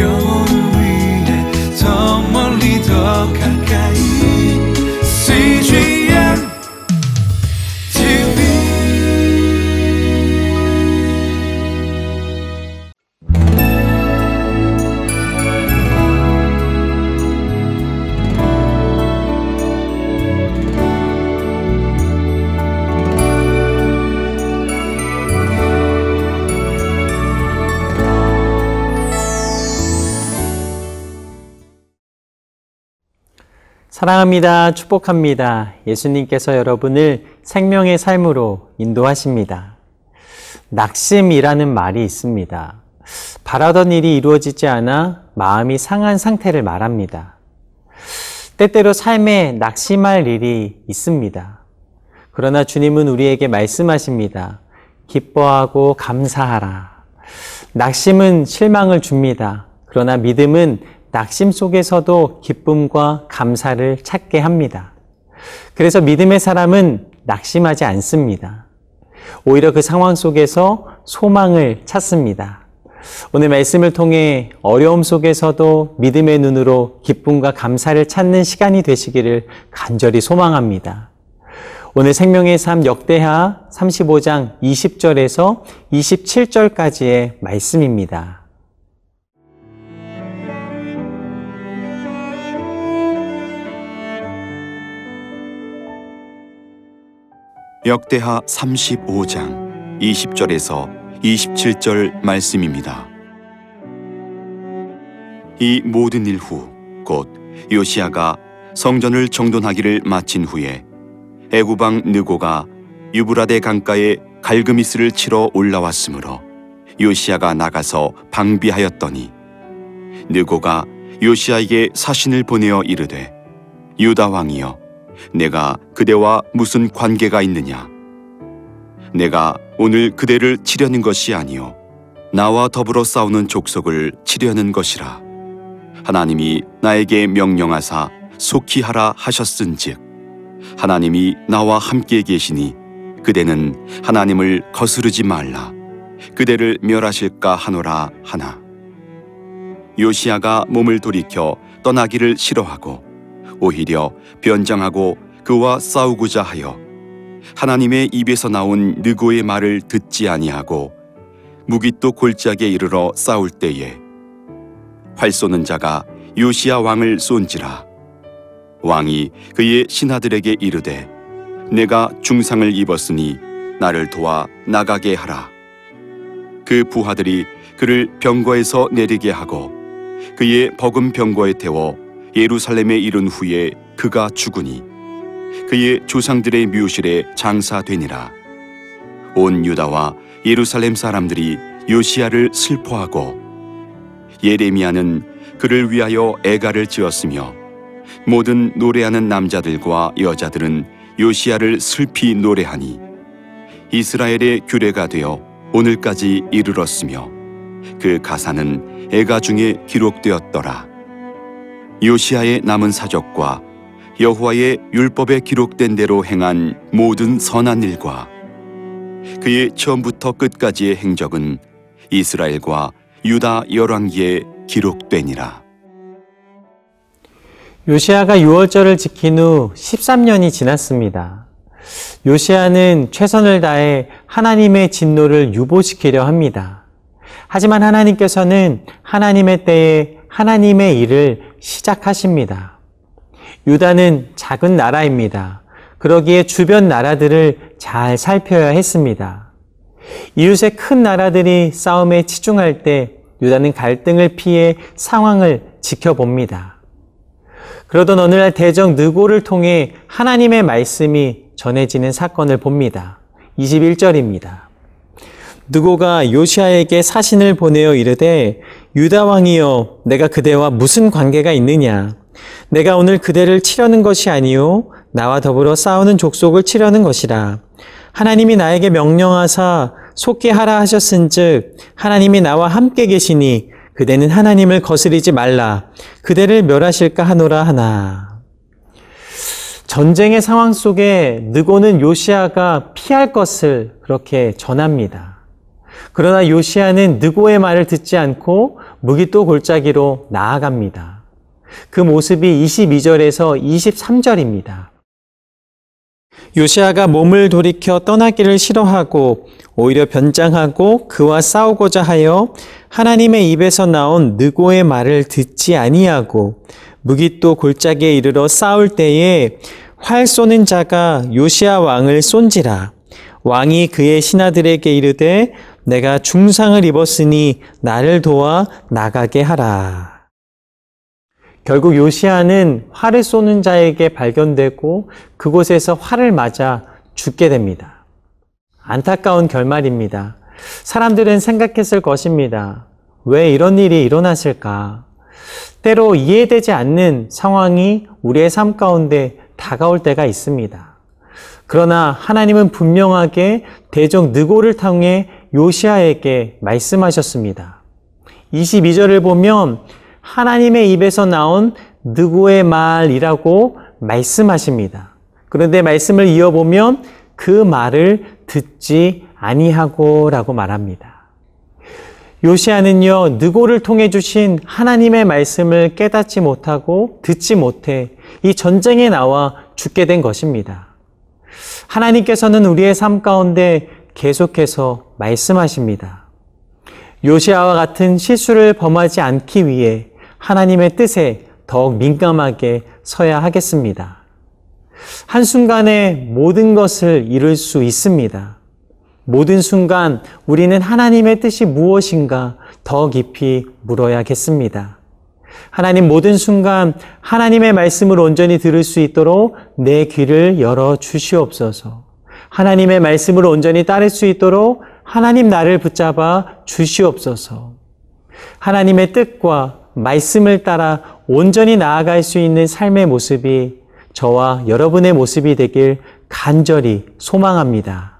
영 사랑합니다. 축복합니다. 예수님께서 여러분을 생명의 삶으로 인도하십니다. 낙심이라는 말이 있습니다. 바라던 일이 이루어지지 않아 마음이 상한 상태를 말합니다. 때때로 삶에 낙심할 일이 있습니다. 그러나 주님은 우리에게 말씀하십니다. 기뻐하고 감사하라. 낙심은 실망을 줍니다. 그러나 믿음은 낙심 속에서도 기쁨과 감사를 찾게 합니다. 그래서 믿음의 사람은 낙심하지 않습니다. 오히려 그 상황 속에서 소망을 찾습니다. 오늘 말씀을 통해 어려움 속에서도 믿음의 눈으로 기쁨과 감사를 찾는 시간이 되시기를 간절히 소망합니다. 오늘 생명의 삶 역대하 35장 20절에서 27절까지의 말씀입니다. 역대하 35장 20절에서 27절 말씀입니다. 이 모든 일 후 곧 요시아가 성전을 정돈하기를 마친 후에 애구방 느고가 유브라데 강가에 갈그미스를 치러 올라왔으므로 요시아가 나가서 방비하였더니 느고가 요시아에게 사신을 보내어 이르되 유다 왕이여 내가 그대와 무슨 관계가 있느냐? 내가 오늘 그대를 치려는 것이 아니요. 나와 더불어 싸우는 족속을 치려는 것이라. 하나님이 나에게 명령하사 속히 하라 하셨은즉 하나님이 나와 함께 계시니 그대는 하나님을 거스르지 말라. 그대를 멸하실까 하노라 하나. 요시아가 몸을 돌이켜 떠나기를 싫어하고 오히려 변장하고 그와 싸우고자 하여 하나님의 입에서 나온 느고의 말을 듣지 아니하고 무기또 골짜기에 이르러 싸울 때에 활 쏘는 자가 요시야 왕을 쏜지라. 왕이 그의 신하들에게 이르되 내가 중상을 입었으니 나를 도와 나가게 하라. 그 부하들이 그를 병거에서 내리게 하고 그의 버금 병거에 태워 예루살렘에 이른 후에 그가 죽으니 그의 조상들의 묘실에 장사되니라 온 유다와 예루살렘 사람들이 요시야를 슬퍼하고 예레미야는 그를 위하여 애가를 지었으며 모든 노래하는 남자들과 여자들은 요시야를 슬피 노래하니 이스라엘의 규례가 되어 오늘까지 이르렀으며 그 가사는 애가 중에 기록되었더라. 요시야의 남은 사적과 여호와의 율법에 기록된 대로 행한 모든 선한 일과 그의 처음부터 끝까지의 행적은 이스라엘과 유다 열왕기에 기록되니라. 요시아가 6월절을 지킨 후 13년이 지났습니다. 요시아는 최선을 다해 하나님의 진노를 유보시키려 합니다. 하지만 하나님께서는 하나님의 때에 하나님의 일을 시작하십니다. 유다는 작은 나라입니다. 그러기에 주변 나라들을 잘 살펴야 했습니다. 이웃의 큰 나라들이 싸움에 치중할 때 유다는 갈등을 피해 상황을 지켜봅니다. 그러던 어느 날 대적 느고를 통해 하나님의 말씀이 전해지는 사건을 봅니다. 21절입니다. 느고가 요시아에게 사신을 보내어 이르되 유다 왕이여 내가 그대와 무슨 관계가 있느냐? 내가 오늘 그대를 치려는 것이 아니요 나와 더불어 싸우는 족속을 치려는 것이라. 하나님이 나에게 명령하사 속게 하라 하셨은즉 하나님이 나와 함께 계시니 그대는 하나님을 거스리지 말라. 그대를 멸하실까 하노라 하나. 전쟁의 상황 속에 느고는 요시아가 피할 것을 그렇게 전합니다. 그러나 요시아는 느고의 말을 듣지 않고 무기또 골짜기로 나아갑니다. 그 모습이 22절에서 23절입니다. 요시아가 몸을 돌이켜 떠나기를 싫어하고 오히려 변장하고 그와 싸우고자 하여 하나님의 입에서 나온 느고의 말을 듣지 아니하고 무기또 골짜기에 이르러 싸울 때에 활 쏘는 자가 요시아 왕을 쏜지라 왕이 그의 신하들에게 이르되 내가 중상을 입었으니 나를 도와 나가게 하라. 결국 요시아는 활을 쏘는 자에게 발견되고 그곳에서 활을 맞아 죽게 됩니다. 안타까운 결말입니다. 사람들은 생각했을 것입니다. 왜 이런 일이 일어났을까? 때로 이해되지 않는 상황이 우리의 삶 가운데 다가올 때가 있습니다. 그러나 하나님은 분명하게 대적 느고를 통해 요시아에게 말씀하셨습니다. 22절을 보면 하나님의 입에서 나온 누구의 말이라고 말씀하십니다. 그런데 말씀을 이어보면 그 말을 듣지 아니하고 라고 말합니다. 요시아는요, 느고를 통해 주신 하나님의 말씀을 깨닫지 못하고 듣지 못해 이 전쟁에 나와 죽게 된 것입니다. 하나님께서는 우리의 삶 가운데 계속해서 말씀하십니다. 요시아와 같은 실수를 범하지 않기 위해 하나님의 뜻에 더욱 민감하게 서야 하겠습니다. 한순간에 모든 것을 이룰 수 있습니다. 모든 순간 우리는 하나님의 뜻이 무엇인가 더 깊이 물어야겠습니다. 하나님 모든 순간 하나님의 말씀을 온전히 들을 수 있도록 내 귀를 열어 주시옵소서. 하나님의 말씀을 온전히 따를 수 있도록 하나님 나를 붙잡아 주시옵소서. 하나님의 뜻과 말씀을 따라 온전히 나아갈 수 있는 삶의 모습이 저와 여러분의 모습이 되길 간절히 소망합니다.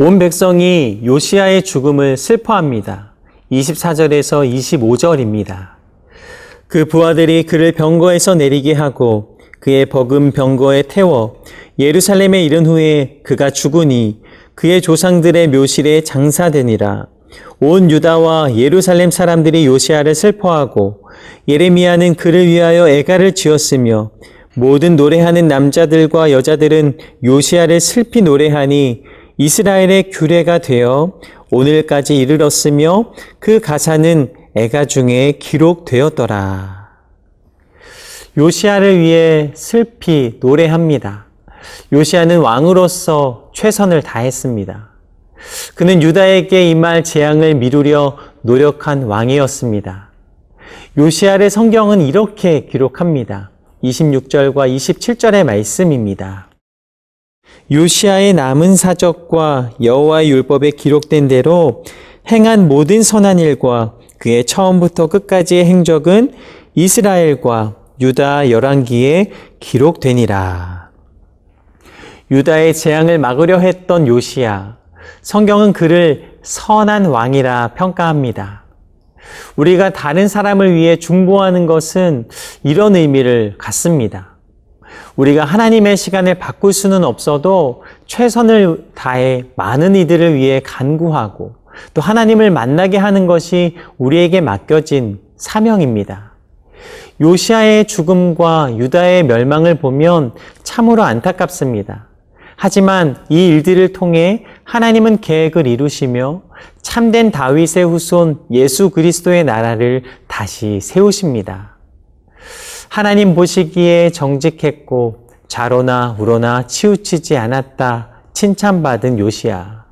온 백성이 요시아의 죽음을 슬퍼합니다. 24절에서 25절입니다. 그 부하들이 그를 병거에서 내리게 하고 그의 버금 병거에 태워 예루살렘에 이른 후에 그가 죽으니 그의 조상들의 묘실에 장사되니라. 온 유다와 예루살렘 사람들이 요시아를 슬퍼하고 예레미야는 그를 위하여 애가를 지었으며 모든 노래하는 남자들과 여자들은 요시아를 슬피 노래하니 이스라엘의 규례가 되어 오늘까지 이르렀으며 그 가사는 애가 중에 기록되었더라. 요시아를 위해 슬피 노래합니다. 요시아는 왕으로서 최선을 다했습니다. 그는 유다에게 임할 재앙을 미루려 노력한 왕이었습니다. 요시아를 성경은 이렇게 기록합니다. 26절과 27절의 말씀입니다. 요시아의 남은 사적과 여호와의 율법에 기록된 대로 행한 모든 선한 일과 그의 처음부터 끝까지의 행적은 이스라엘과 유다 열왕기에 기록되니라. 유다의 재앙을 막으려 했던 요시야. 성경은 그를 선한 왕이라 평가합니다. 우리가 다른 사람을 위해 중보하는 것은 이런 의미를 갖습니다. 우리가 하나님의 시간을 바꿀 수는 없어도 최선을 다해 많은 이들을 위해 간구하고 또 하나님을 만나게 하는 것이 우리에게 맡겨진 사명입니다. 요시아의 죽음과 유다의 멸망을 보면 참으로 안타깝습니다. 하지만 이 일들을 통해 하나님은 계획을 이루시며 참된 다윗의 후손 예수 그리스도의 나라를 다시 세우십니다. 하나님 보시기에 정직했고 자로나 우로나 치우치지 않았다 칭찬받은 요시아.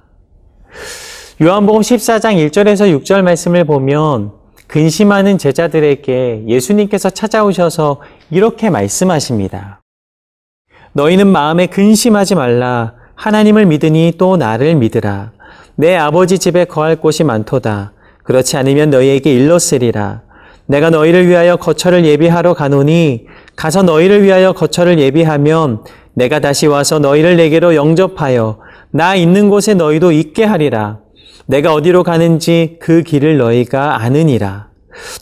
요한복음 14장 1절에서 6절 말씀을 보면 근심하는 제자들에게 예수님께서 찾아오셔서 이렇게 말씀하십니다. 너희는 마음에 근심하지 말라. 하나님을 믿으니 또 나를 믿으라. 내 아버지 집에 거할 곳이 많도다. 그렇지 않으면 너희에게 일렀으리라. 내가 너희를 위하여 거처를 예비하러 가노니 가서 너희를 위하여 거처를 예비하면 내가 다시 와서 너희를 내게로 영접하여 나 있는 곳에 너희도 있게 하리라. 내가 어디로 가는지 그 길을 너희가 아느니라.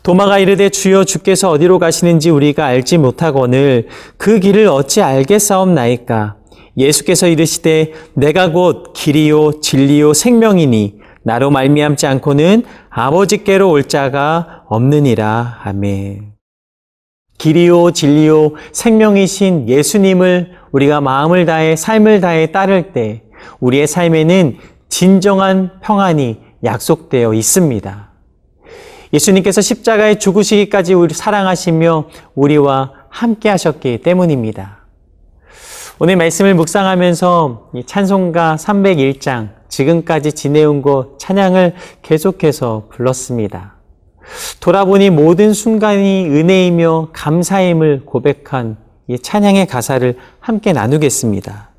도마가 이르되 주여 주께서 어디로 가시는지 우리가 알지 못하거늘 그 길을 어찌 알겠사옵나이까 예수께서 이르시되 내가 곧 길이요 진리요 생명이니 나로 말미암지 않고는 아버지께로 올 자가 없느니라 아멘. 길이요 진리요 생명이신 예수님을 우리가 마음을 다해 삶을 다해 따를 때 우리의 삶에는 진정한 평안이 약속되어 있습니다. 예수님께서 십자가에 죽으시기까지 우리 사랑하시며 우리와 함께 하셨기 때문입니다. 오늘 말씀을 묵상하면서 찬송가 301장 지금까지 지내온 것 찬양을 계속해서 불렀습니다. 돌아보니 모든 순간이 은혜이며 감사임을 고백한 이 찬양의 가사를 함께 나누겠습니다.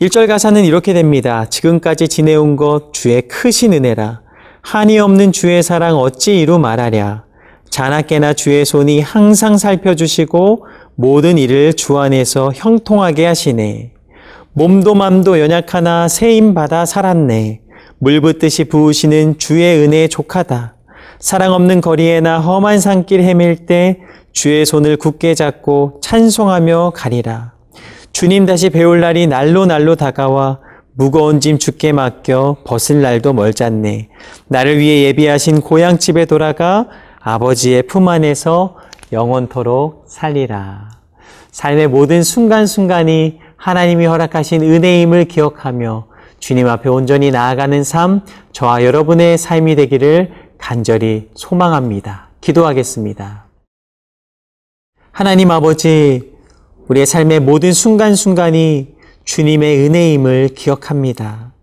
1절 가사는 이렇게 됩니다. 지금까지 지내온 것 주의 크신 은혜라. 한이 없는 주의 사랑 어찌 이루 말하랴. 자나깨나 주의 손이 항상 살펴주시고 모든 일을 주 안에서 형통하게 하시네. 몸도 맘도 연약하나 새 힘 받아 살았네. 물 붓듯이 부으시는 주의 은혜에 족하다. 사랑 없는 거리에나 험한 산길 헤맬 때 주의 손을 굳게 잡고 찬송하며 가리라. 주님 다시 배울 날이 날로 날로 다가와 무거운 짐 죽게 맡겨 벗을 날도 멀잖네. 나를 위해 예비하신 고향집에 돌아가 아버지의 품 안에서 영원토록 살리라. 삶의 모든 순간순간이 하나님이 허락하신 은혜임을 기억하며 주님 앞에 온전히 나아가는 삶, 저와 여러분의 삶이 되기를 간절히 소망합니다. 기도하겠습니다. 하나님 아버지, 우리의 삶의 모든 순간순간이 주님의 은혜임을 기억합니다.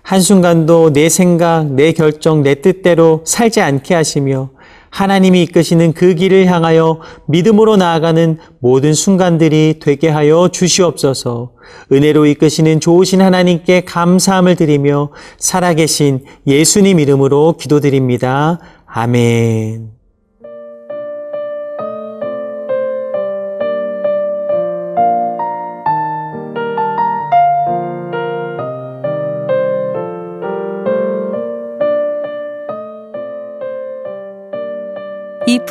한순간도 내 생각, 내 결정, 내 뜻대로 살지 않게 하시며 하나님이 이끄시는 그 길을 향하여 믿음으로 나아가는 모든 순간들이 되게 하여 주시옵소서. 은혜로 이끄시는 좋으신 하나님께 감사함을 드리며 살아계신 예수님 이름으로 기도드립니다. 아멘.